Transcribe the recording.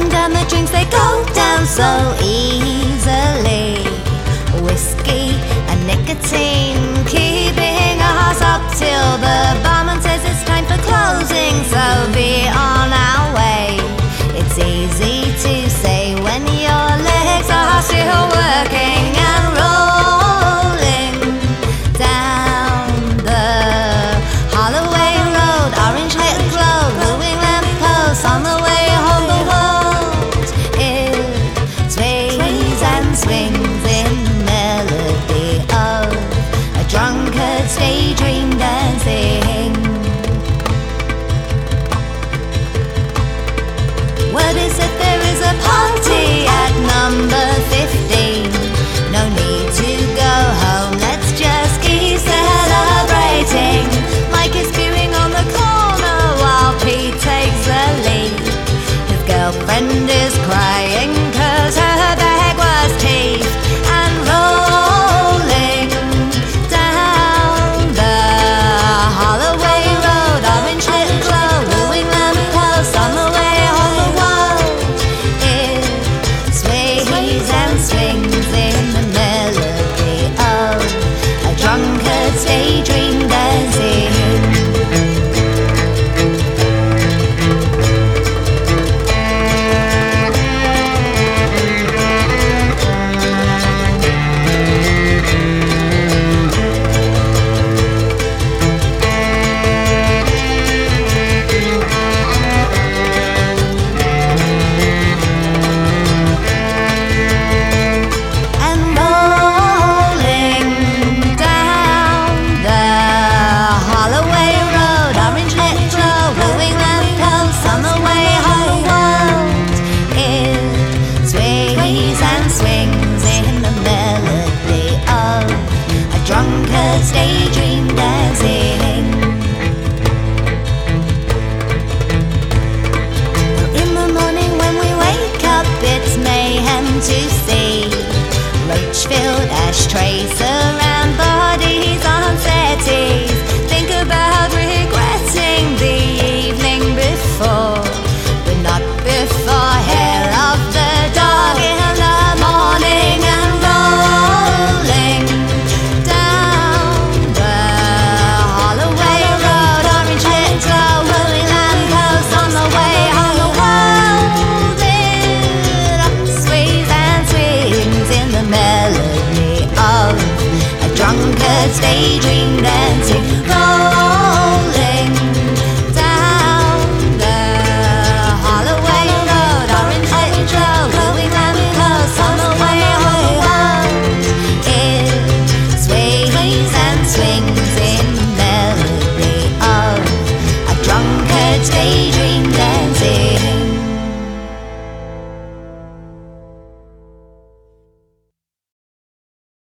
and down the drinks they go down so easily. Whiskey and nicotine. and trace around bodies. Think about regretting the evening before, but not before. that's daydream dancing.